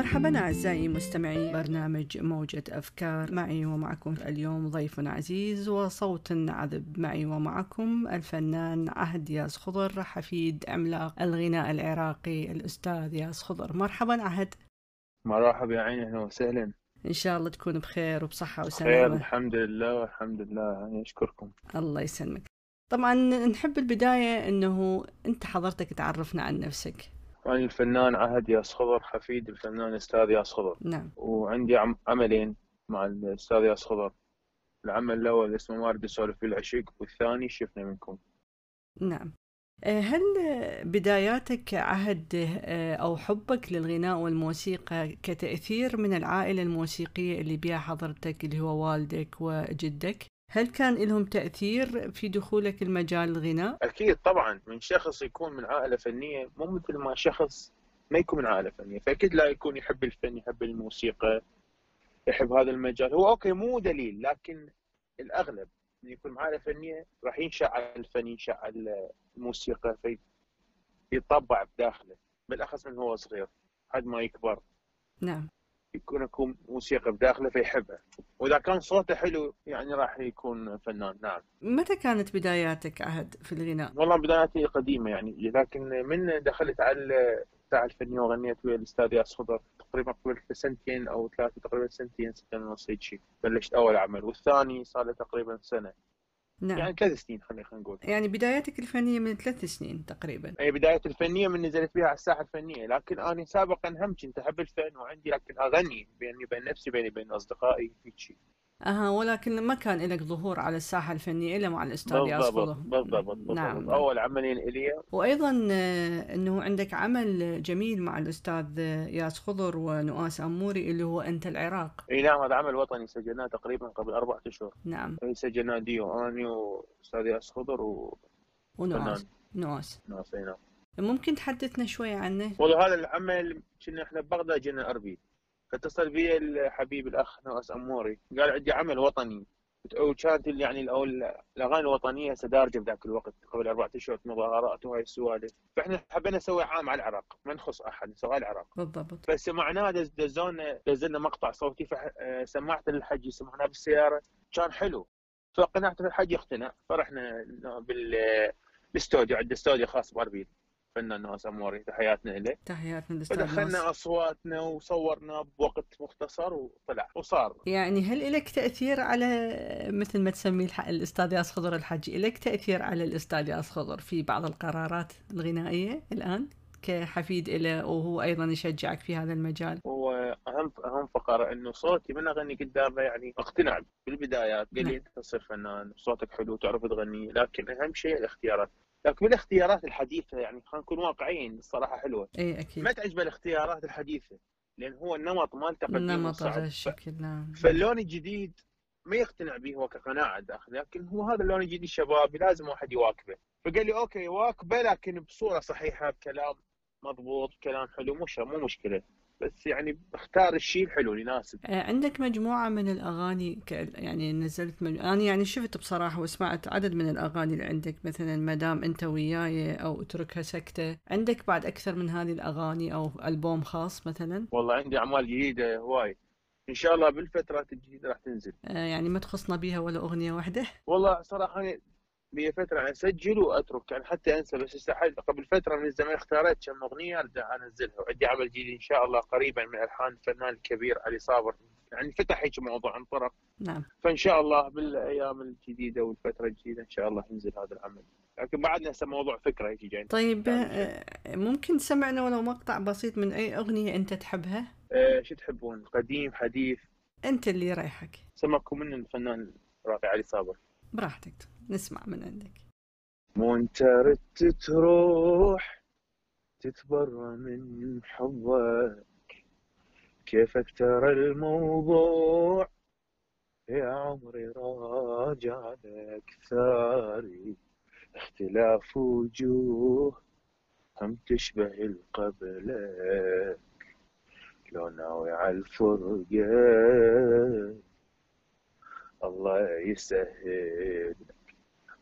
مرحبا أعزائي مستمعي. برنامج موجة أفكار. معي ومعكم اليوم ضيف عزيز وصوت عذب. معي ومعكم الفنان عهد ياس خضر حفيد عملاق الغناء العراقي الأستاذ ياس خضر. مرحبا عهد. مرحبا يا عيني أهلا وسهلا. إن شاء الله تكون بخير وبصحة خير وسلامة الحمد لله الحمد لله. يعني أشكركم. الله يسلمك. طبعا نحب البداية أنه أنت حضرتك تعرفنا عن نفسك. أنا الفنان عهد ياس خضر حفيد الفنان الأستاذ ياس خضر. نعم. وعندي عم- عملين مع الأستاذ ياس خضر. العمل الأول اسمه مارد يسولف في العشق والثاني شفنا منكم. نعم. آه، هل بداياتك عهد آه، أو حبك للغناء والموسيقى كتأثير من العائلة الموسيقية اللي بها حضرتك اللي هو والدك وجدك؟ هل كان لهم تأثير في دخولك المجال الغناء؟ أكيد طبعا من شخص يكون من عائلة فنية مو مثل ما شخص ما يكون من عائلة فنية فأكيد لا يكون يحب الفن يحب الموسيقى يحب هذا المجال. هو أوكي مو دليل لكن الأغلب من يكون من عائلة فنية راح ينشأ على الفن ينشأ على الموسيقى في يطبع بداخله بالأخص من هو صغير لحد ما يكبر. نعم. يكون يكون موسيقى بداخله فيحبها وإذا كان صوته حلو يعني راح يكون فنان. نعم. متى كانت بداياتك عهد في الغناء؟ والله بداياتي قديمة يعني لكن من دخلت على الساحه الفنيه وغنيت ويا الأستاذ ياس خضر تقريبا قبل سنتين أو ثلاثة تقريبا سنتين سنتين ونص هيك شيء بلشت أول عمل والثاني صار له تقريبا سنة. نعم. يعني ثلاث سنين خلينا خلينا نقول. يعني بداياتك الفنية من ثلاث سنين تقريبا. هي بداية الفنية من نزلت بها على الساحة الفنية. لكن أنا سابقا هم كنت أحب الفن وعندي لكن أغني بيني وبين نفسي بيني وبين أصدقائي هيك شيء. أها ولكن ما كان لك ظهور على الساحة الفنية إلا مع الأستاذ ياس بالضبط خضر بالضبط بالضبط نعم أول عملين إلي. وأيضا آه، أنه عندك عمل جميل مع الأستاذ ياس خضر ونؤاس أموري اللي هو أنت العراق. إي نعم هذا عمل وطني سجلناه تقريبا قبل أربعة أشهر. نعم. سجلناه ديو آني وأستاذ ياس خضر وفنان ونؤاس نؤاس. ناس إي نعم. ممكن تحدثنا شوي عنه؟ والله هذا العمل كنا إحنا ببغداد جينا اربيل فاتصل بي الحبيب الأخ نواس أموري. قال عندي عمل وطني. وكانت يعني الأغاني الوطنية هسه دارجه بذاك الوقت قبل اربعة اشهر مظاهرات وهاي السوالف. فإحنا حبينا نسوي عام على العراق ما نخص أحد نسوي على العراق. بالضبط. فسمعناه دز- دزونا نزلنا مقطع صوتي فسمعت للحج سمعناه بالسيارة. كان حلو. فقنعت الحج يقتنع فرحنا بال بالاستوديو عند استوديو خاص بأربيل. فنان نواس أموري تحياتنا له تحياتنا للأستاذ نؤاس فدخلنا أصواتنا وصورنا بوقت مختصر وطلع وصار. يعني هل لك تأثير على مثل ما تسمي الح- الأستاذ ياس خضر الحجي لك تأثير على الأستاذ ياس خضر في بعض القرارات الغنائية الآن كحفيد له وهو أيضا يشجعك في هذا المجال؟ واهم أهم فقرة إنه صوتي من أغني قدامه يعني أقتنع بالبدايات قال. لي انت تصير فنان صوتك حلو تعرف تغني لكن أهم شيء الاختيارات. لكن بالاختيارات الحديثة يعني خلينا نكون واقعيين الصراحة حلوة. إي أكيد. ما تعجبه الاختيارات الحديثة؟ لأن هو النمط مال تقديم نمط صعب هذا الشكل نعم. فاللون الجديد ما يقتنع به هو كقناعة داخل لكن هو هذا اللون الجديد الشبابي لازم واحد يواكبه. فقال لي okay واكبه لكن بصورة صحيحة بكلام مضبوط كلام حلو مش مو مشكلة. بس يعني اختار الشيء الحلو اللي يناسب. آه، عندك مجموعة من الأغاني ك... يعني نزلت مج... أنا يعني شفت بصراحة وسمعت عدد من الأغاني اللي عندك مثلا مدام أنت وياي أو اتركها سكتة. عندك بعد أكثر من هذه الأغاني أو ألبوم خاص مثلا؟ والله عندي أعمال جديدة هواي. إن شاء الله بالفترات الجديدة راح تنزل. آه، يعني ما تخصنا بيها ولا أغنية واحدة؟ والله صراحة أنا بي فترة يعني اسجل وأترك يعني حتى أنسى بس استحيت قبل فترة من الزمان اختاريت كم أغنية أرجع أنزلها وعندي عمل جديد إن شاء الله قريبا من الحان الفنان الكبير علي صابر. يعني فتح هيك موضوع عن طرق. نعم. فإن شاء الله بالأيام الجديدة والفترة الجديدة إن شاء الله ينزل هذا العمل. لكن بعدنا هسه موضوع فكرة هيك جاي طيب آه، ممكن تسمعنا ولو مقطع بسيط من أي أغنية أنت تحبها؟ أه شو تحبون؟ قديم حديث؟ أنت اللي يريحك سمعكم من الفنان رافع علي صابر. براحتك. نسمع من عندك. مو انت ردت تروح تتبرى من حبك كيفك ترى الموضوع؟ يا عمري راجع لك ثاري. اختلاف وجوه هم تشبه القبلك. لو ناوي على الفرقة الله يسهل.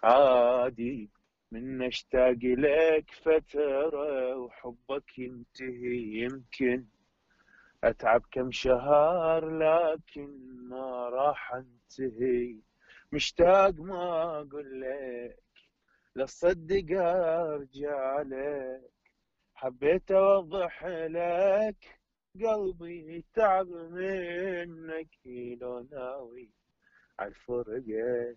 عادي من اشتاق لك فترة وحبك ينتهي يمكن. أتعب كم شهر لكن ما راح أنتهي. مشتاق ما أقول لك لا تصدق أرجع لك. حبيت أوضح لك قلبي تعب منك لو ناوي. عالفرقة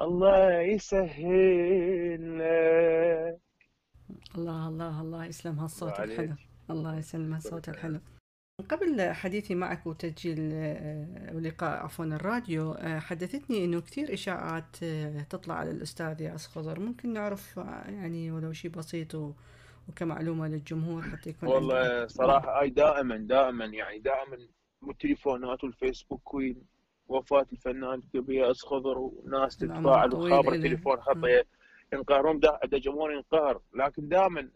الله يسهل لك الله الله الله يسلم هالصوت. الحلو. الله يسلم هالصوت الحلو. قبل حديثي معك وتسجيل آه، ولقاء عفوا الراديو آه، حدثتني إنه كثير إشاعات آه، تطلع على الأستاذ ياس خضر. ممكن نعرف يعني ولو شيء بسيط وكمعلومة للجمهور حتى يكون والله صراحة هاي دائما دائما يعني دائما التليفونات والفيسبوك وين وفاة الفنان كبير خضر وناس تتفاعل وخابر. التليفون خطية ينقهرون جمهور ينقهر لكن دائما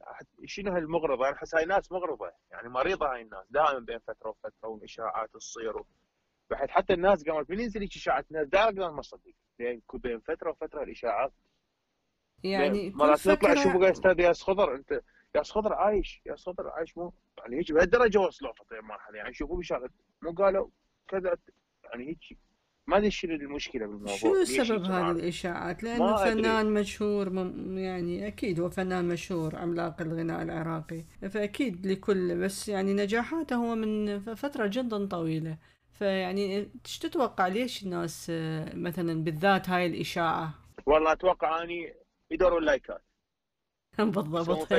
شنو هالمغرضة أنا أحس هاي ناس مغرضة. يعني مريضة هاي الناس. دائما بين فترة وفترة والإشاعات تصير بحيث حتى الناس قامت من ينزل هيك إشاعات الناس دائما ما تصدق. بين بين فترة وفترة الإشاعات. يعني مرات نطلع فتره شوفوا يا أستاذ ياس خضر انت ياس خضر عايش. ياس خضر عايش مو يعني هيك بهالدرجة وصلوا خطير مرحلة. يعني شوفوا بشغله مو قالوا كذا يعني هيك ما ادري شنو المشكلة بالموضوع. شنو سبب هذه ما أدري. فنان مشهور مم- يعني أكيد هو فنان مشهور عملاق الغناء العراقي. فأكيد لكل بس يعني نجاحاته هو من ف- فترة جدا طويلة. فيعني إيش تتوقع؟ ليش الناس آه، مثلا بالذات هاي الإشاعة؟ والله أتوقع أني يدوروا اللايكات. بالضبط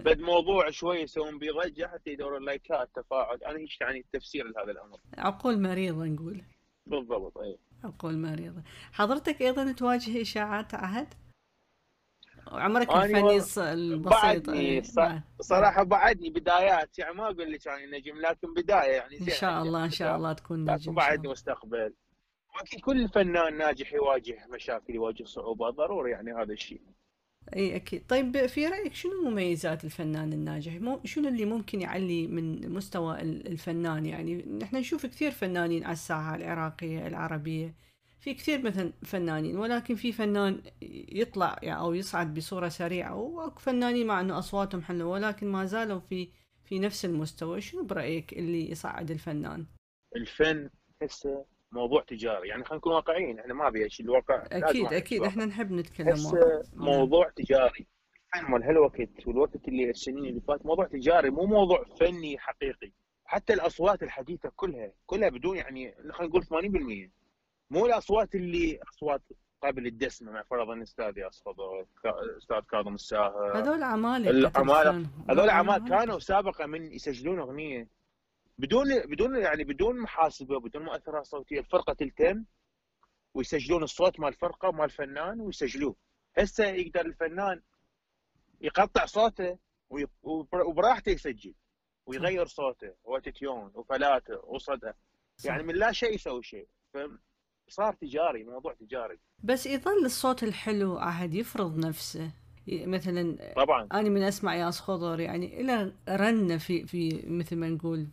بس موضوع شوي يسوون بيه ضجه حتى يدوروا اللايكات تفاعل أنا هيك يعني التفسير لهذا الأمر عقول مريضة نقول بالضبط اي عقول مريضة حضرتك أيضا تواجه إشاعات عهد؟ عمرك الفني البسيط بعدني إيه، ص- بعد. صراحة بعدني بدايات يعني ما أقول لك يعني نجم لكن بداية يعني إن شاء الله إن شاء بداية. الله تكون نجم بعدني. مستقبل واكيد كل فنان ناجح يواجه مشاكل يواجه صعوبات ضروري يعني هذا الشيء إي أكيد. طيب في رأيك شنو مميزات الفنان الناجح؟ شنو اللي ممكن يعلي من مستوى ال- الفنان؟ يعني نحن نشوف كثير فنانين على الساحة العراقية العربية. في كثير مثلا فنانين ولكن في فنان يطلع يعني أو يصعد بصورة سريعة وأكو فنانين مع إنه أصواتهم حلوة ولكن ما زالوا في في نفس المستوى. شنو برأيك اللي يصعد الفنان؟ الفن هسه موضوع تجاري يعني خلينا نكون واقعيين إحنا ما أبي شيء الواقع أكيد أكيد. إحنا نحب نتكلم هسه واقع. موضوع تجاري مال هالوقت والوقت اللي السنين اللي فات موضوع تجاري مو موضوع فني حقيقي حتى الأصوات الحديثة كلها كلها بدون يعني خلينا نقول 80% مو الأصوات اللي أصوات قبل الدسمه مع فرضا أستاذ ياس خضر كا- أستاذ كاظم الساهر هذول عمالقه. هذول عمالقة. كانوا سابقا من يسجلون أغنية بدون بدون يعني بدون محاسبة بدون مؤثرات صوتية الفرقة تلتم ويسجلون الصوت مال الفرقه ومال الفنان ويسجلوه. هسه يقدر الفنان يقطع صوته وبراحته يسجل ويغير صوته وتتيون وفلاته وصدى. يعني من لا شيء يسوي شيء. فصار تجاري موضوع تجاري. بس يظل الصوت الحلو عهد يفرض نفسه. مثلا طبعا. أنا من أسمع ياس خضر يعني إلى رنة في في مثل ما نقول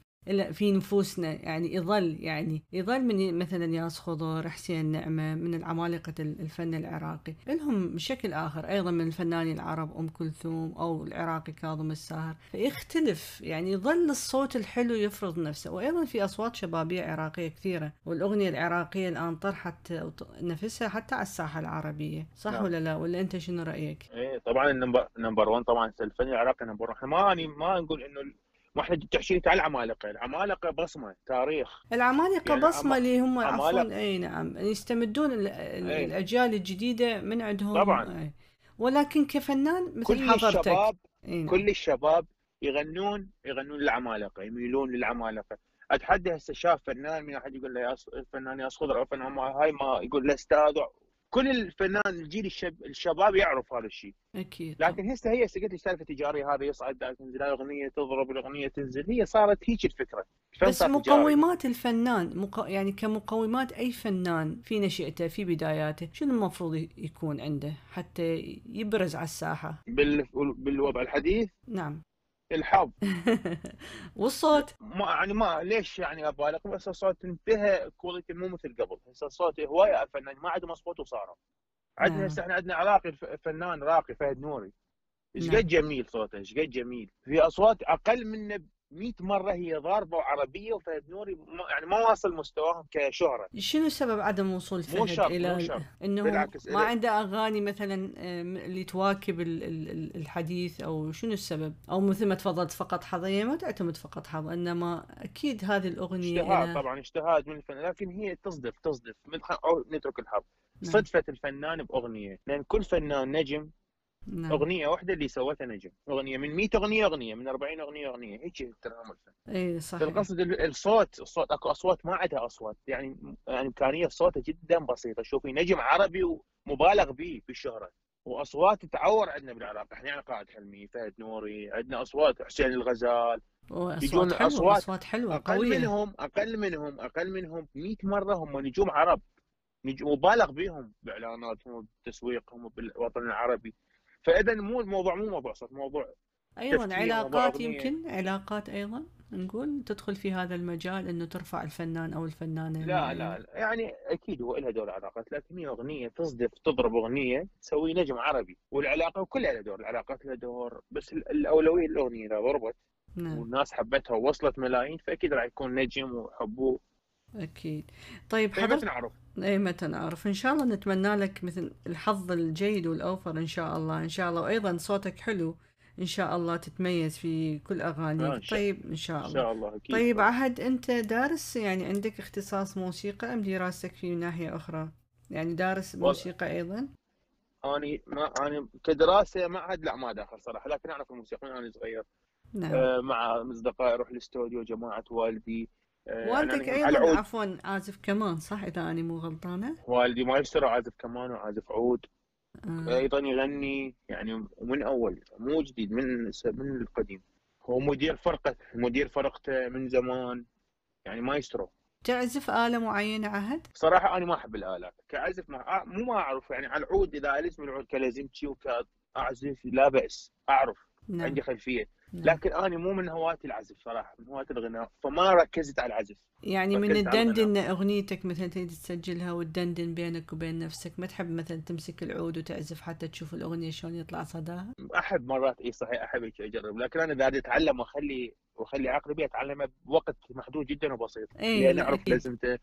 في نفوسنا يعني يظل يعني يظل من مثلا ياس خضر حسين نعمة من العمالقة الفن العراقي. لهم بشكل آخر أيضا من الفنانين العرب أم كلثوم أو العراقي كاظم الساهر. فيختلف يعني يظل الصوت الحلو يفرض نفسه. وأيضا في أصوات شبابية عراقية كثيرة. والأغنية العراقية الآن طرحت نفسها حتى على الساحة العربية. صح نعم. ولا لا؟ ولا أنت شنو رأيك؟ إيه طبعا ال number number 1 طبعا الفن العراقي number 1 إحنا ما أني ما نقول إنه ال- ما إحنا تحكي على العمالقة، العمالقة بصمة تاريخ العمالقة يعني بصمة عم- اللي هم. عفوا إي نعم يستمدون ال- أي. الأجيال الجديدة من عندهم طبعاً. أي. ولكن كفنان مثل كل حضرتك الشباب نعم. كل الشباب يغنون يغنون للعمالقة يميلون للعمالقة أتحدى هسه شاف فنان من أحد يقول له يا الفنان يا أو فنان هاي ما يقول له أستاذ كل الفنان الجيل الشب الشباب يعرف هذا الشيء. أكيد. لكن هسه هي قلت لك سالفة تجاريه هذا يصعد تنزل الاغنيه تضرب الأغنية تنزل. هي صارت هيك الفكرة. بس صار تجاري. مقومات الفنان مق... يعني كمقومات أي فنان في نشأته في بداياته شنو المفروض يكون عنده حتى يبرز على الساحة؟ بال... بالوضع الحديث؟ نعم. الحظ. والصوت. ما يعني ما ليش يعني ابالغ بس الصوت انتهى كواليتي مو مثل قبل. هسه الصوت هواية فنان ما عندهم اصوات وصاروا. عندنا نعم. هسه إحنا عندنا عراقي فنان راقي فهد نوري. إيش نعم. قد جميل صوته إيش قد جميل. في أصوات أقل منه 100 مرة هي ضاربة وعربية وفهد نوري يعني ما واصل مستواهم كشهرة. شنو سبب عدم وصول مو فهد شرط إلى مو شرط. إنه بالعكس ما عنده أغاني مثلا اللي تواكب ال- ال- ال- الحديث أو شنو السبب؟ أو مثل ما تفضلت فقط حظيه ما تعتمد فقط حظ إنما أكيد هذه الأغنية اجتهاد إلى- طبعا اجتهاد من الفنان لكن هي تصدف تصدف. أو نترك الحظ. نعم. صدفة الفنان بأغنية. لأن كل فنان نجم نعم. أغنية واحدة اللي سوتها نجم. أغنية من 100 أغنية أغنية من 40 أغنية أغنية. هيك الفن اي صحيح. القصد ال- الصوت الصوت أكو أصوات ما عندها أصوات. يعني يعني إمكانية صوتها جدا بسيطة. شوفي نجم عربي ومبالغ به بالشهره وأصوات تعور عندنا بالعراق. إحنا يعني قائد حلمي فهد نوري عندنا أصوات حسين الغزال. يجون حلوة أصوات أصوات حلوة أقل قوية. منهم أقل منهم أقل منهم 100 مرة هم نجوم عرب. مبالغ بهم بإعلاناتهم وبتسويقهم وبالوطن العربي. فإذا مو الموضوع مو موضوع صوت موضوع أيضا علاقات. يمكن علاقات أيضا نقول تدخل في هذا المجال إنه ترفع الفنان أو الفنانة لا. لا. يعني أكيد هو لها دور علاقات لكن هي أغنية تصدف تضرب أغنية تسوي نجم عربي والعلاقة كلها لها دور العلاقات لها دور بس ال- الأولوية الأغنية إذا ضربت نعم والناس حبتها ووصلت ملايين فأكيد راح يكون نجم وحبوه أكيد. طيب فما حضرتك نعرف؟ اي متى نعرف؟ إن شاء الله نتمنى لك مثل الحظ الجيد والأوفر إن شاء الله إن شاء الله. وأيضا صوتك حلو إن شاء الله تتميز في كل آه، اغانيك إن شاء- طيب إن شاء إن الله. شاء الله أكيد. طيب عهد أنت دارس؟ يعني عندك اختصاص موسيقى أم دراستك في ناحية أخرى؟ يعني دارس والله- موسيقى أيضا؟ أني ما أنا كدراسة معهد لا ما داخل صراحة لكن أعرف الموسيقى من أنا صغير. نعم. آه، مع أصدقائي أروح الأستوديو جماعة والدي والدك يعني على أيضا العود عفوا عازف كمان صح؟ إذا اني مو غلطانة. والدي مايسترو عازف كمان وعازف عود. آه. أيضا يغني يعني من أول مو جديد من من القديم. هو مدير فرقة مدير فرقته من زمان يعني مايسترو تعزف آلة معينة عهد؟ صراحة أنا ما أحب الآلات. كعزف ما مو ما أعرف يعني على العود إذا ألزم العود كلازمة شي وكعزف لا بأس أعرف نعم. عندي خلفية. نعم. لكن أنا مو من هواة العزف صراحة من هواة الغناء فما ركزت على العزف. يعني من الدندن أغنيتك مثلا تريد تسجلها وتدندن بينك وبين نفسك ما تحب مثلا تمسك العود وتعزف حتى تشوف الأغنية شلون يطلع صداها؟ أحب مرات إي صحيح أحب أجرب لكن أنا إذا أتعلم وأخلي وأخلي عقلي بيه أتعلمه بوقت محدود جدا وبسيط. اي لأن لا أعرف لازمته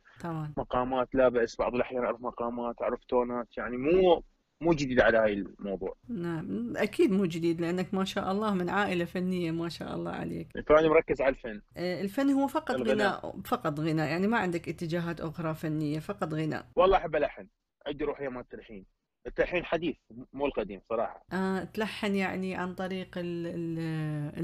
مقامات لا بأس بعض الأحيان أعرف مقامات أعرف تونات يعني مو مو جديد على هاي الموضوع. نعم أكيد مو جديد لأنك ما شاء الله من عائلة فنية ما شاء الله عليك. فانا مركز على الفن. آه، الفن هو فقط الغناء. غناء فقط غناء يعني ما عندك اتجاهات أخرى فنية فقط غناء. والله أحب الحن عندي روحيه مال التلحين التلحين حديث مو القديم صراحة. آه تلحن يعني عن طريق ال ال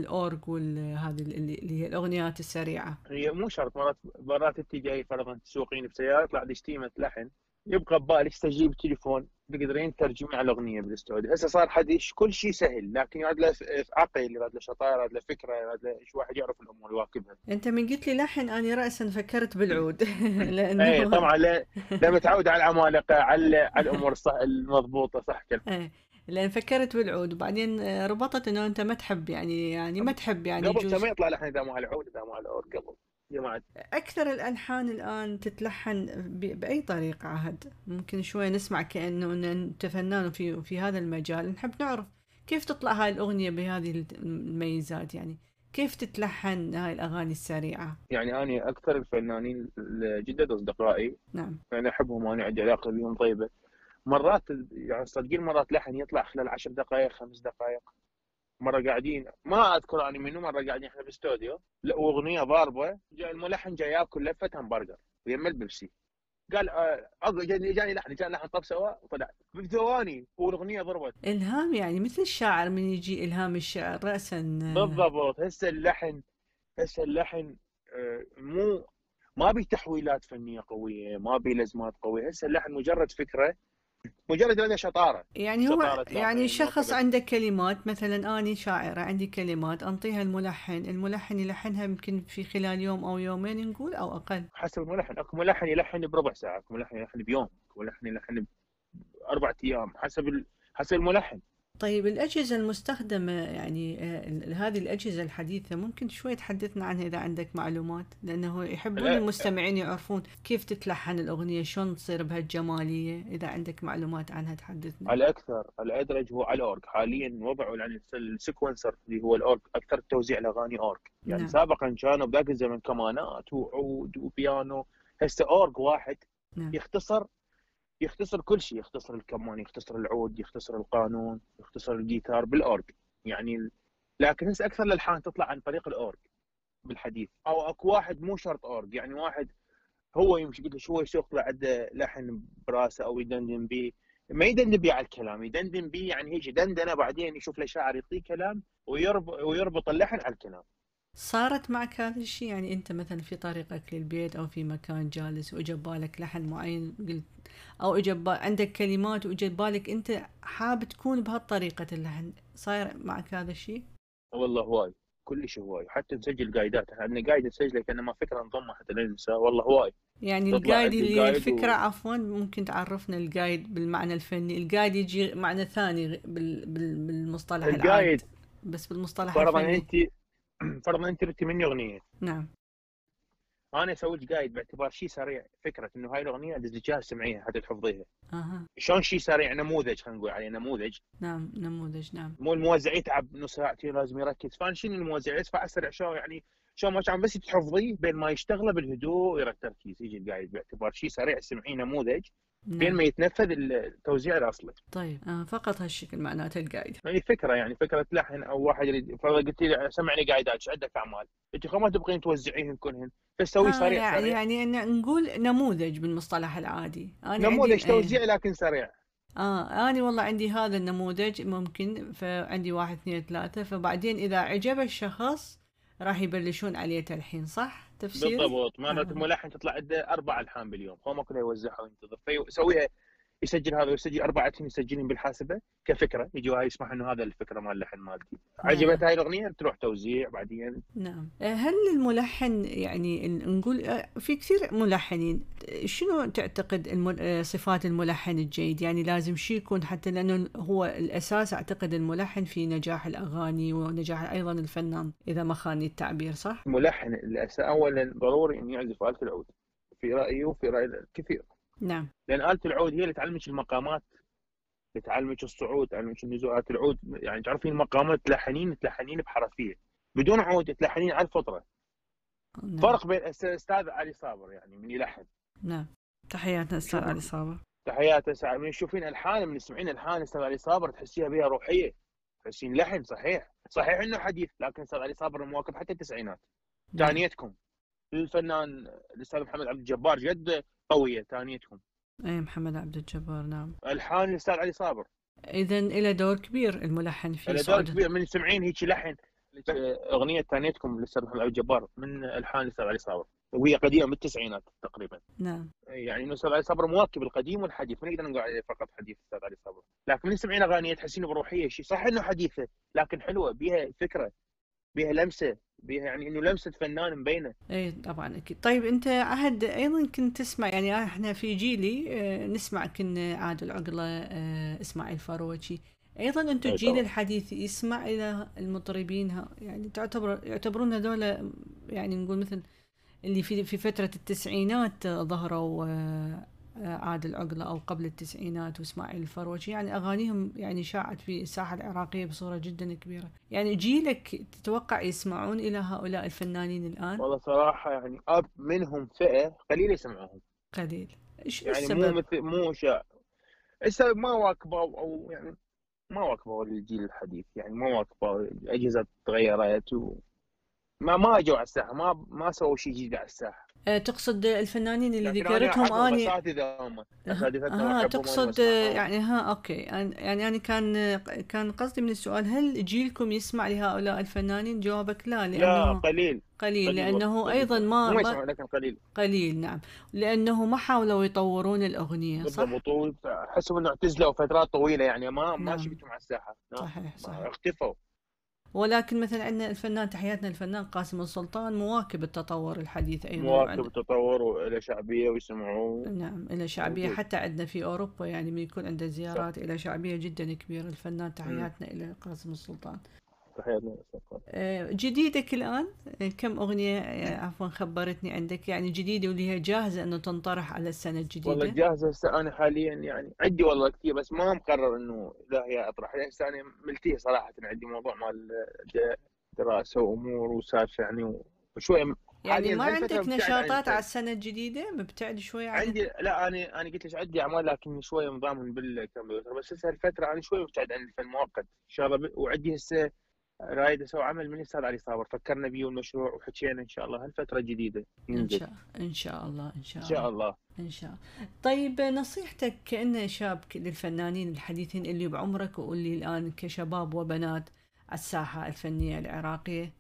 الأورج وهذه اللي هي الأغنيات السريعة. هي مو شرط مرات مرات أنت جاي فرضا تسوقين بسيارة يطلع لك تيمه لحن. يبقى ببالك تستجيب تليفون تقدرين تترجمي على الأغنية بالاستوديو هسه صار حديث كل شيء سهل لكن يراد له عقل يراد له شطارة يراد له فكرة يراد له شو واحد يعرف الأمور يواكبها أنت من قلت لي لحن أنا رأسا فكرت بالعود. اي لأنه طبعا لا لا متعود على العمالقة على على الأمور الصح المضبوطة صح كلام إيه لأن فكرت بالعود. وبعدين آه، ربطت إنه أنت ما تحب يعني يعني ما تحب يعني قبل ما يطلع لحن إذا مو على العود إذا مو على الأورج قبل. أكثر الألحان الآن تتلحن بأي طريقة عهد؟ ممكن شوي نسمع كأنه إن أنت فنان في في هذا المجال. نحب نعرف كيف تطلع هاي الأغنية بهذه الميزات يعني؟ كيف تتلحن هاي الأغاني السريعة؟ يعني أنا أكثر الفنانين الجدد اصدقائي نعم. أنا أحبهم وأنا عندي علاقة بهم طيبة. مرات يعني صدقين مرات لحن يطلع خلال عشر دقائق خمس دقائق. مرة قاعدين. ما أذكر اني منو مرة قاعدين إحنا بالاستوديو لا وأغنية ضاربة. جاء الملحن جاي ياكل لفة همبرجر. ويا البيبسي قال آه جاني جاني لحن جاني لحن طب سوا وطلع بثواني والاغنيه ضربت. إلهام يعني مثل الشاعر من يجي إلهام الشعر رأسا. آه، بالضبط. هسه اللحن هسه اللحن آه، مو ما بي تحويلات فنية قوية ما بي لزمات قوية. هسه اللحن مجرد فكرة مجرد هذا شطاره يعني هو شطارة يعني شخص. عنده كلمات مثلا أني شاعرة عندي كلمات أنطيها الملحن. الملحن يلحنها يمكن في خلال يوم أو يومين نقول أو أقل. حسب الملحن. أكو ملحن يلحن بربع ساعة أكو ملحن يلحن بيوم أكو ملحن يلحن باربع أيام. حسب ال... حسب الملحن. طيب الأجهزة المستخدمة يعني آه، هذه الأجهزة الحديثة ممكن شوي تحدثنا عنها إذا عندك معلومات؟ لأنه يحبون. المستمعين يعرفون كيف تتلحن الأغنية شلون تصير بهالجمالية؟ إذا عندك معلومات عنها تحدثنا. على أكثر الأورج هو على الاورج حاليا وضعوا يعني ال sequencer اللي هو الاورج أكثر توزيع الاغاني اورج يعني نعم. سابقا كانوا بذاك الزمن كمانات وعود وبيانو. هسه اورج واحد نعم. يختصر يختصر كل شيء يختصر الكمان يختصر العود يختصر القانون يختصر الجيتار بالأورج. يعني لكن هسه أكثر الالحان تطلع عن طريق الأورج بالحديث. أو أكو واحد مو شرط أورج يعني واحد هو يمشي قلت له شو يسوق له عنده لحن براسه أو يدندن به ما يدندن بيه على الكلام يدندن بيه يعني هيك دندنه بعدين يشوف له شاعر يعطيه كلام ويربط اللحن على الكلام. صارت معك هذا الشيء يعني أنت مثلا في طريقك للبيت أو في مكان جالس وإجا ببالك لحن معين قلت إجا ببال- عندك كلمات وإجا ببالك أنت حاب تكون بهالطريقة اللحن صاير معك هذا الشيء؟ والله هواي كل شيء هواي حتى نسجل قايدات إحنا عندنا قايده نسجلها كانما فكرة نضمها حتى ننسى والله هواي. يعني عندي اللي الفكرة و- عفوا ممكن تعرفنا الجايد بالمعنى الفني الجايد يجي معنى ثاني غ- بال... بال... بالمصطلح القايد بس بالمصطلح الفني. انت فرضا أنت مني أغنية. نعم. أنا أسوي لك قايد باعتبار شيء سريع. فكرة إنه هاي الأغنية أدز لك إياها تسمعيها حتى تحفظيها. أها. شلون شيء سريع؟ نموذج خلينا نقول عليه نموذج. نعم نموذج نعم. مو الموزع يتعب نص ساعتين لازم يركز. فأنا شنو الموزع؟ يدفع اسرع شلون يعني شلون ما كان بس تحفظيه بين ما يشتغله بالهدوء ويرى التركيز يجي القايد باعتبار شيء سريع تسمعيه نموذج. بين نعم. ما يتنفذ التوزيع الأصلي. طيب آه فقط هالشكل معناته الجايد يعني فكرة يعني فكرة لحن أو واحد يريد فرضا قلت لي سمعني قايدات إيش عندك أعمال؟ انت ما تبغين توزعيهن كلهن بس سوي آه سريع يعني سريع. يعني إن نقول نموذج بالمصطلح العادي. أنا نموذج عندي توزيع لكن سريع. آه أنا والله عندي هذا النموذج ممكن فعندي واحد اثنين ثلاثة فبعدين إذا عجب الشخص راح يبلشون عليه تلحين صح؟ تفسيري؟ بالضبط مرات آه. الملحن تطلع عنده أربع ألحان باليوم هو ما كله يوزعها وينتظر فيسويها يسجل هذا ويسجل اربعتهم يسجلهم بالحاسبة كفكرة يجي واحد يسمح إنه هذا الفكرة مال اللحن مالتي. عجبت هاي الأغنية؟ تروح توزيع بعدين. نعم. هل الملحن يعني نقول آه، في كثير ملحنين. شنو تعتقد آه، صفات الملحن الجيد؟ يعني لازم شيء يكون حتى لأنه هو الأساس أعتقد الملحن في نجاح الأغاني ونجاح أيضا الفنان إذا ما خاني التعبير صح؟ الملحن الأس- اولا ضروري إنه يعزف آلة العود. في رأيي وفي رأي الكثير. نعم. لأن آلة العود هي اللي تعلمك المقامات تعلمك الصعود تعلمك النزول آلة العود. يعني تعرفين المقامات تلحنين تلحنين بحرفية. بدون عود تلحنين على الفطرة. نعم. فرق بين الاستاذ علي صابر يعني من يلحن. نعم. تحياتنا أستاذ علي صابر. تحياته سع- من تشوفين ألحان من تسمعين ألحان الاستاذ علي صابر تحسيها بها روحية. تحسين لحن صحيح. صحيح إنه حديث لكن الاستاذ علي صابر مواكب حتى التسعينات. نعم. ثانيتكم الفنان الاستاذ محمد عبد الجبار جد قوية ثانيتكم أي محمد عبد الجبار نعم. الحان الاستاذ علي صابر. إذا إلى دور كبير الملحن في له دور كبير. من سمعين هيك لحن أغنية ثانيتكم للاستاذ محمد عبد الجبار من الحان الاستاذ علي صابر. وهي قديمة بالتسعينات تقريبا. نعم. يعني الاستاذ علي صابر مواكب القديم والحديث. ما نقدر نقول عليه فقط حديث الاستاذ علي صابر. لكن من سمعين اغانيه تحسين بروحية شيء. صح إنه حديثة لكن حلوة بيها فكرة. بيها لمسة بيها يعني إنه لمسة فنان مبينة. اي طبعا أكيد. طيب أنت عهد أيضا كنت تسمع يعني إحنا في جيلي آه، نسمع كنا عادل عقلة آه، إسماعيل فاروتشي أيضا أنتم أي الجيل طبعاً. الحديث يسمع إلى المطربين ها- يعني تعتبر يعتبرون هذول يعني نقول مثل اللي في في فترة التسعينات ظهروا آه، عادل عقله أو قبل التسعينات وإسماعيل الفروجي يعني أغانيهم يعني شاعت في الساحة العراقية بصورة جدا كبيرة. يعني جيلك تتوقع يسمعون إلى هؤلاء الفنانين الآن؟ والله صراحة يعني أب منهم فئة قليل يسمعوهم قليل. شنو يعني مو السبب؟ مثل مو شا السبب ما واكبوا أو يعني ما واكبوا الجيل الحديث. يعني ما واكبوا الاجهزه تغيرت و ما ما أجوا على الساحة ما ما سووا شيء جديد على الساحة. آه، تقصد الفنانين اللي ذكرتهم اني اساتذه هم اساتذتنا وأحبهم تقصد. يعني ها أوكي يعني أنا كان كان قصدي من السؤال هل جيلكم يسمع لهؤلاء الفنانين؟ جوابك لا لا لأنه قليل قليل قليل لأنه والله، أيضا قليل. ما ما- لكن قليل قليل نعم لأنه ما حاولوا يطورون الأغنية صح؟ بالضبط أحسهم إنه اعتزلوا فترات طويلة يعني ما ما نعم. شفتهم على الساحة لا، صحيح ما- صحيح اختفوا ولكن مثلا عندنا الفنان تحياتنا الفنان قاسم السلطان مواكب التطور الحديث أيضا مواكب التطور والى شعبية ويسمعوه نعم إلى شعبية موجود. حتى عندنا في أوروبا يعني من يكون عنده زيارات. إلى شعبية جدا كبيرة الفنان تحياتنا. إلى قاسم السلطان تحياتنا جديدك الآن؟ كم أغنية آه، عفوا خبرتني عندك؟ يعني جديدة واللي هي جاهزة إنه تنطرح على السنة الجديدة؟ والله جاهزة هسه أنا حاليا يعني عندي والله كثير بس ما مقرر إنه لا هي أطرح هسه أنا ملتيه صراحة عندي موضوع مال دراسة وأمور وسالفه يعني وشوية يعني ما عندك نشاطات على السنة الجديدة؟ مبتعد شوي عن عندي لا أنا أنا قلت لك عندي أعمال لكن شوية مضامن بالكمبيوتر بس هسه الفترة أنا شوية مبتعد عن الفن مؤقت إن شاء الله وعندي هسه رايد أسوي عمل من الاستاذ علي صابر. فكرنا بيه المشروع وحكينا إن شاء الله. هالفترة الجديدة ينزل. ان شاء إن شاء الله إن شاء الله إن شاء الله. إن شاء الله. طيب نصيحتك كأنه شاب للفنانين الحديثين اللي بعمرك واللي الآن كشباب وبنات على الساحة الفنية العراقية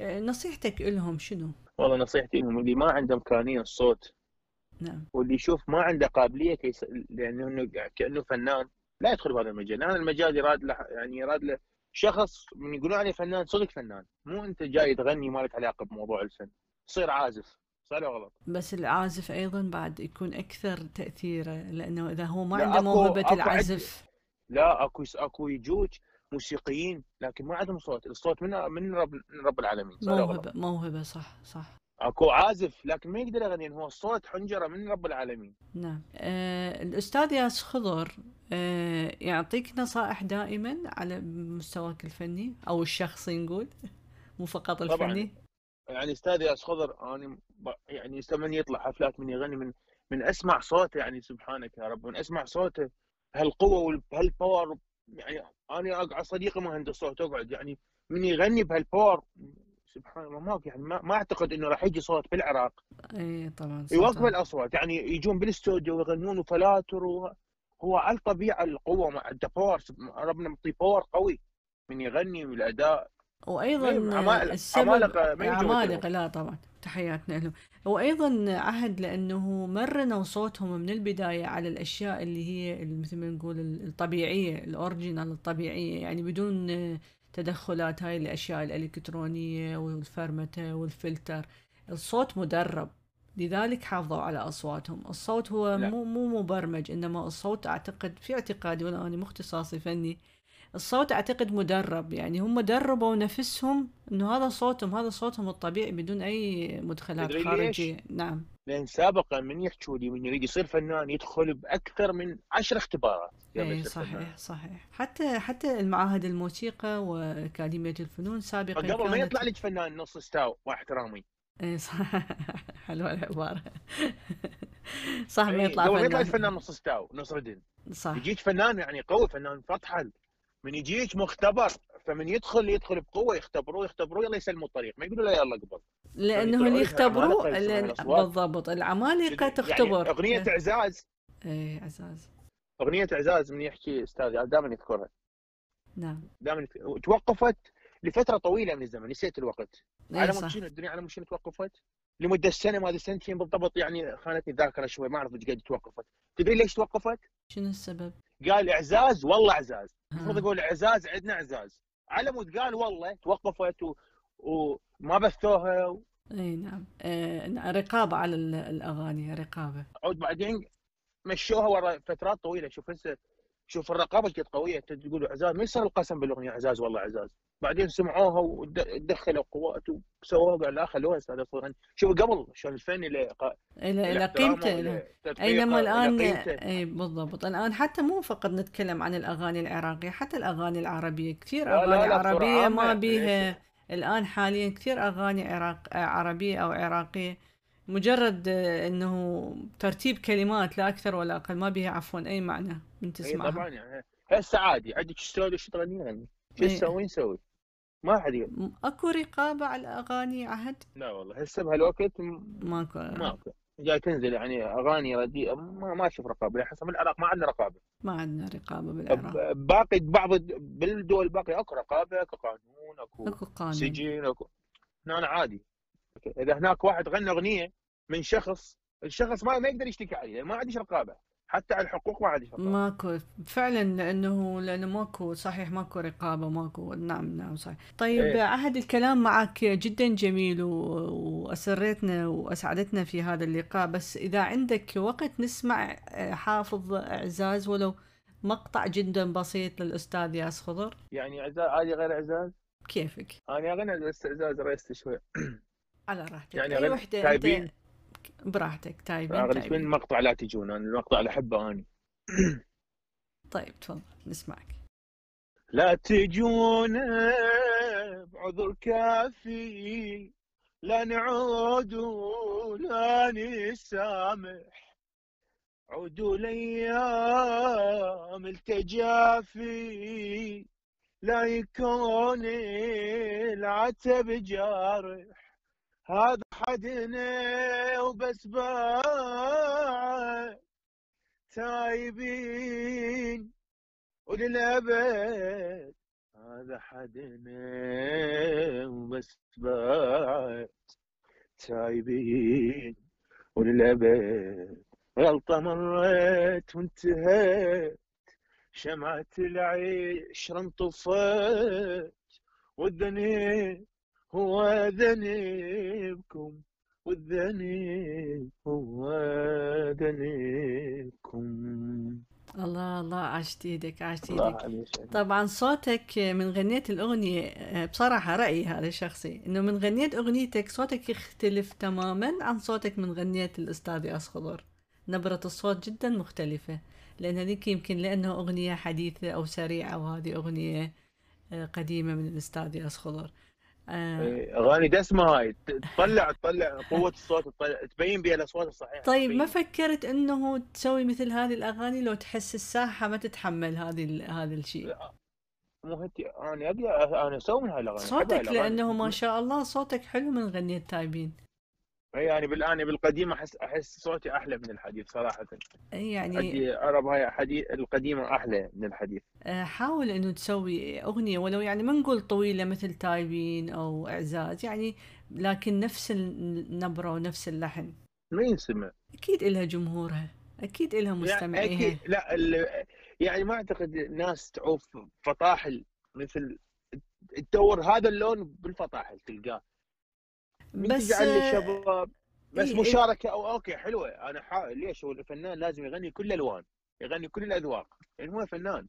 نصيحتك لهم شنو؟ والله نصيحتي لهم اللي ما عنده امكانيه الصوت. نعم. واللي يشوف ما عنده قابلية كيس... لأنه كأنه فنان لا يدخل بهذا المجال، لأن المجال يراد له يعني يراد له شخص من يقولون عليه فنان صدق فنان. مو أنت جاي تغني ما لك علاقة بموضوع الفن. تصير عازف. صح غلط؟ بس العازف أيضا بعد يكون أكثر تاثيرا لأنه إذا هو ما عنده موهبة العزف. لا أكو أكو يجوج موسيقيين لكن ما عندهم صوت، الصوت من من رب من رب العالمين. صح موهبه موهبة صح صح. اكو عازف لكن ما يقدر يغني هو الصوت حنجرة من رب العالمين. نعم. آه الأستاذ ياس خضر آه يعطيك نصائح دائما على مستواك الفني أو الشخصي نقول مو فقط الفني؟ طبعا يعني أستاذ ياس خضر أنا يعني من يطلع حفلات من يغني من من أسمع صوته يعني سبحانك يا رب من أسمع صوته هالقوة وهال power يعني أنا اقعد صديقي مهندس صوت أقعد يعني من يغني بهال power سبحان الله ما يعني ما, ما أعتقد إنه راح يجي صوت بالعراق. اي طبعا يوقف الأصوات يعني يجون بالاستوديو ويغنون وفلاتر و... هو على الطبيعة القوة مع power ربنا معطيه power قوي من يغني والأداء. وأيضا السبب عمالقة لا طبعا تحياتنا لهم وأيضا عهد لأنه مرنوا صوتهم من البداية على الأشياء اللي هي مثل ما نقول الطبيعية الأوريجينال الطبيعية يعني بدون تدخلات هاي الأشياء الإلكترونية والفرمتة والفلتر الصوت مدرب لذلك حافظوا على أصواتهم الصوت هو لا. مو مو مبرمج إنما الصوت أعتقد في اعتقادي وأنا أنا مختصاصي فني الصوت أعتقد مدرب يعني هم دربوا نفسهم إنه هذا صوتهم هذا صوتهم الطبيعي بدون أي مدخلات خارجية. نعم. لأن سابقا من يحكوا لي من يريد يصير فنان يدخل بأكثر من عشر اختبارات. اي صحيح صحيح. حتى حتى المعاهد الموسيقى وأكاديمية الفنون سابقا قبل كانت... ما يطلع لك فنان نص ستاو مع احترامي اي صح. حلوة العبارة. صح ما يطلع فنان قبل ما يطلع فنان. نص ستاو نص ردن صح. يجيك فنان يعني قوي فنان فطحل من يجيك مختبر فمن يدخل يدخل بقوة يختبروه يختبروه يلا يسلموا الطريق. ما يقولوا له يلا قبل. لأنه اللي يختبروه بالضبط. العمالقه تختبر يعني أغنية إيه. إعزاز؟ إيه إعزاز. أغنية إعزاز من يحكي أستاذ دائما يذكرها. نعم. دائما توقفت لفترة طويلة من الزمن نسيت الوقت. إيه على مود شنو؟ الدنيا على مود شنو توقفت؟ لمدة سنة ما أدري سنتين بالضبط يعني خانتني الذاكرة شوي ما أعرف إيش قد توقفت. تدري ليش توقفت؟ شنو السبب؟ قال اعزاز والله اعزاز. المفروض يقول اعزاز عندنا اعزاز. على مود قال والله توقفت و... وما بثوها و... إي نعم. آه رقابة على الأغاني رقابة. عود بعدين مشوها ورا فترات طويلة. شوف هسه شوف الرقابة كانت قوية. تقول اعزاز ما يصير القسم بالأغنية؟ اعزاز والله اعزاز. بعدين سمعوها ودخلوا قوات وسووها قال لا خلوها أستاذ أصلا شوف قبل شلون الفن إلى إلى قيمته أينما الان إي بالضبط. الآن حتى مو فقط نتكلم عن الأغاني العراقية حتى الأغاني العربية. كثير أغاني لا عربية ما بيها الآن حاليا كثير أغاني عراق عربية أو عراقية. مجرد إنه ترتيب كلمات لا أكثر ولا أقل ما بها عفوا أي معنى من تسمعها؟ طبعا يعني هسه عادي عندك استوديو شو تغني يعني؟ شو تسوي؟ نسوي ما حد أكو رقابة على الاغاني عهد؟ لا والله. هسه بهالوقت ماكو. ماكو جاي تنزل يعني أغاني رديئة ما ما أشوف رقابة. يعني حسب العراق ما عندنا رقابة. ما عندنا رقابة بالعراق. باقي بعض بالدول الباقيه أكو رقابة أكو قانون أكو, أكو قانون. سجن أكو. هنا عادي. إذا هناك واحد غنى أغنية من شخص الشخص ما ما يقدر يشتكي عليه ما عنديش رقابة. حتى على الحقوق ما عاد ماكو فعلا لأنه لأنه ماكو صحيح ماكو رقابة ماكو نعم نعم صحيح. طيب إيه. عهد الكلام معك جدا جميل و... واسرتنا وأسعدتنا في هذا اللقاء بس إذا عندك وقت نسمع آه، حافظ إعزاز ولو مقطع جدا بسيط للأستاذ ياس خضر. يعني إعزاز عادي غير إعزاز؟ كيفك؟ أنا اغني بس إعزاز ريست شوي على راحتك. يعني أي وحدة انت براحتك تايبين اغني من مقطع لا تجون أنا المقطع اللي أحبه اني طيب تفضل نسمعك. لا تجون بعذر كافي لا نعود ولا نسامح. عودوا الأيام التجافي لا يكون العتب جارح. هذا حدنا وبس باع تايبين وللأبد. هذا حدنا وبس بعد. تايبين وللأبد. غلطة مرت وانتهت. شمعة العشرة انطفت والذنب هو ذنبكم والذنب هو ذنبكم. الله الله عاشت إيدك الله إيدك طبعا صوتك من غنيت الأغنية بصراحة رأيي هذا الشخصي إنه من غنيت أغنيتك صوتك يختلف تماما عن صوتك من غنيت الأستاذ ياس خضر نبرة الصوت جدا مختلفة لأن هذيك يمكن لأنه أغنية حديثة أو سريعة وهذه أغنية آه، قديمة من الأستاذ ياس خضر آه، أغاني دسمة هاي. تطلع تطلع قوة الصوت تطلع تبين بها الأصوات الصحيحة. طيب ما تبين. فكرت إنه تسوي مثل هذه الأغاني لو تحس الساحة ما تتحمل هذه هذا الشيء؟ لا، مو هتي أنا ابي أنا أسوي من هاي الأغاني. صوتك. لأنه ما شاء الله صوتك حلو من غنيت تايبين. اي يعني بالآن بالقديم أحس أحس صوتي أحلى من الحديث صراحة. يعني عندي عرب هاي حديث القديمة أحلى من الحديث. آه، حاول إنه تسوي أغنية ولو يعني ما نقول طويلة مثل تايبين أو إعزاز يعني لكن نفس النبرة ونفس اللحن. ما ينسمع. أكيد إلها جمهورها. أكيد إلها يعني مستمعيها. لا ال- يعني ما أعتقد ناس تعوف فطاحل مثل تدور هذا اللون بالفطاحل تلقاه. بس تجعل للشباب بس إيه، إيه. مشاركة أو أوكي حلوة. أنا حا... ليش؟ هو الفنان لازم يغني كل الألوان يغني كل الأذواق. يعني هو فنان.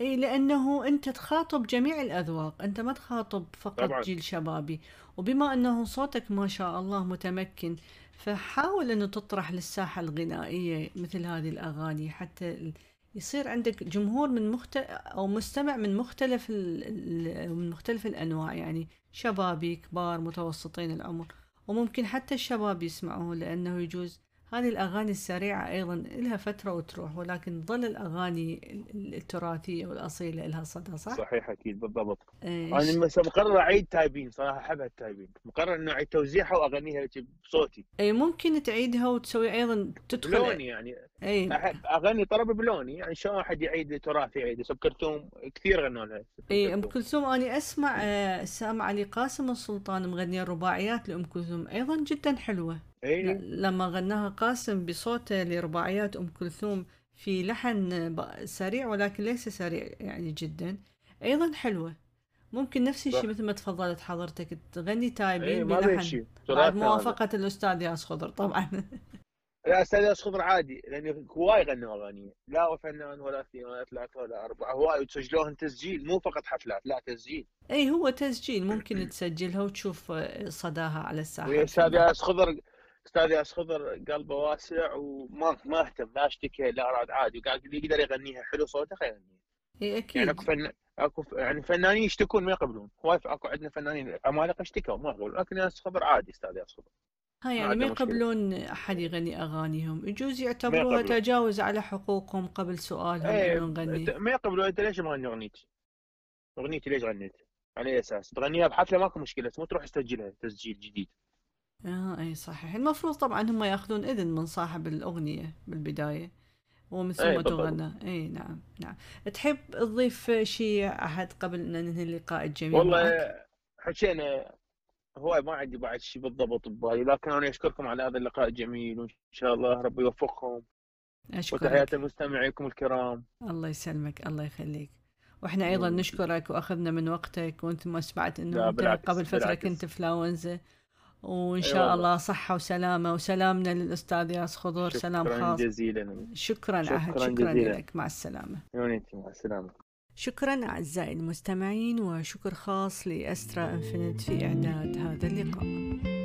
اي لأنه أنت تخاطب جميع الأذواق. أنت ما تخاطب فقط طبعاً. جيل شبابي. وبما أنه صوتك ما شاء الله متمكن فحاول أنه تطرح للساحة الغنائية مثل هذه الأغاني حتى يصير عندك جمهور من مخت... أو مستمع من مختلف من مختلف الأنواع. يعني شبابي كبار متوسطين العمر وممكن حتى الشباب يسمعوه لأنه يجوز هذه الأغاني السريعة أيضا إلها فترة وتروح ولكن تظل الأغاني ال- التراثية والأصيلة إلها صدى صح؟ صحيح أكيد بالضبط. أنا مثلا مقرر أعيد تايبين صراحة احبها التايبين. مقرر إنه أعيد توزيعها وأغنيها هيك بصوتي. أي ممكن تعيدها وتسوي أيضا تدخل بلوني يعني. أي. أحب أغني طرب بلوني يعني شلون واحد يعيد تراثي يعيد. ام كلثوم كثير غنوا لها أي أم كلثوم. أنا أسمع آه، سامع علي قاسم السلطان مغنية الرباعيات لأم كلثوم أيضا جدا حلوة. ل- لما غناها قاسم بصوته لرباعيات أم كلثوم في لحن سريع ولكن ليس سريع يعني جدا أيضا حلوة. ممكن نفس الشيء. مثل ما تفضلت حضرتك تغني اي تايبين بين بلحن. بعد هذا. موافقة الأستاذ ياس خضر طبعا. لا أستاذ ياس خضر عادي لأن هواي غنوا أغاني. لا فنان ولا اثنين ولا ثلاثة ولا أربعة. هواي وتسجلوهن تسجيل مو فقط حفلات لا تسجيل. اي هو تسجيل. ممكن تسجلها وتشوف صداها على الساحة. ويا أستاذ. ياس خضر أستاذ ياس خضر قلبه واسع وما ما أهتم لا اشتكى لا راد عادي اللي يقدر يغنيها حلو صوته خليه يغنيها اي يعني أكيد أكو فن أكو ف- يعني فنانين يشتكون ما يقبلون هواي أكو عندنا فنانين عمالقه اشتكوا ما يقبلون لكن ياس خضر عادي أستاذ ياس خضر ها يعني ما. يقبلون أحد يغني أغانيهم يجوز يعتبروها. تجاوز على حقوقهم قبل سؤالهم إيه نغني ما يقبلون أنت ليش مغني أغنيتي؟ أغنيتي ليش غنيت؟ على اي أساس؟ تغنيها بحفلة ماكو مشكلة مو تروح تسجلها تسجيل جديد آه أي صحيح المفروض طبعا هم يأخذون إذن من صاحب الأغنية بالبداية ومن ثم بالضبط. تغنى اي نعم نعم تحب تضيف شيء أحد قبل أن ننهي اللقاء الجميل والله معك؟ حكينا هواي ما عندي بعد شيء بالضبط ببالي لكن أنا أشكركم على هذا اللقاء الجميل وإن شاء الله ربي يوفقكم أشكرك وتحياتي لمستمعيكم الكرام الله يسلمك الله يخليك وإحنا أيضا. نشكرك وأخذنا من وقتك وأنت ما سمعت إنه لا، أنت بالعكس، قبل فترة بالعكس. كنت في لاونزا وإن شاء والله. الله صحة وسلامة وسلامنا للأستاذ ياس خضر سلام شكرا خاص. جزيلا. شكرا عهد شكراً شكرا جزيلاً. لك مع السلامة. يونيتي مع السلامة. شكرا أعزائي المستمعين وشكر خاص لإسترا انفنت في إعداد هذا اللقاء.